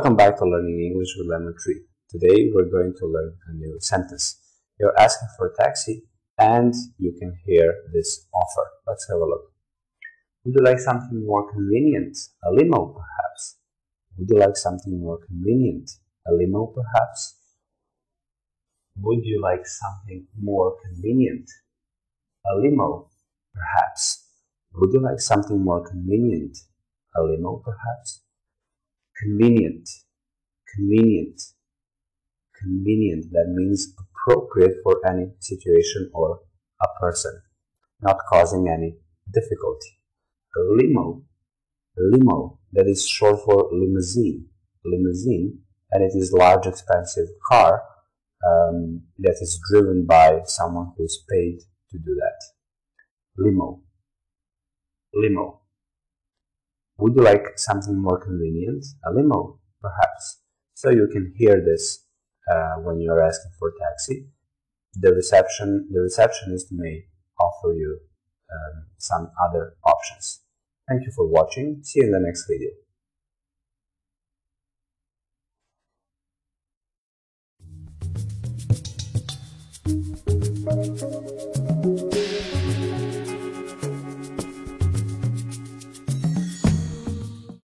Welcome back to Learning English with Lemon Tree. Today we're going to learn a new sentence. You're asking for a taxi and you can hear this offer. Let's have a look. Would you like something more convenient? A limo, perhaps? Would you like something more convenient? A limo, perhaps? Would you like something more convenient? A limo, perhaps? Would you like something more convenient? A limo, perhaps? Convenient, convenient, convenient. That means appropriate for any situation or a person, not causing any difficulty. A limo, limo, that is short for limousine, limousine, and it is large expensive car um, that is driven by someone who is paid to do that. Limo, limo. Would you like something more convenient? A limo, perhaps. So you can hear this uh, when you're asking for a taxi. The reception, the receptionist may offer you um, some other options. Thank you for watching. See you in the next video.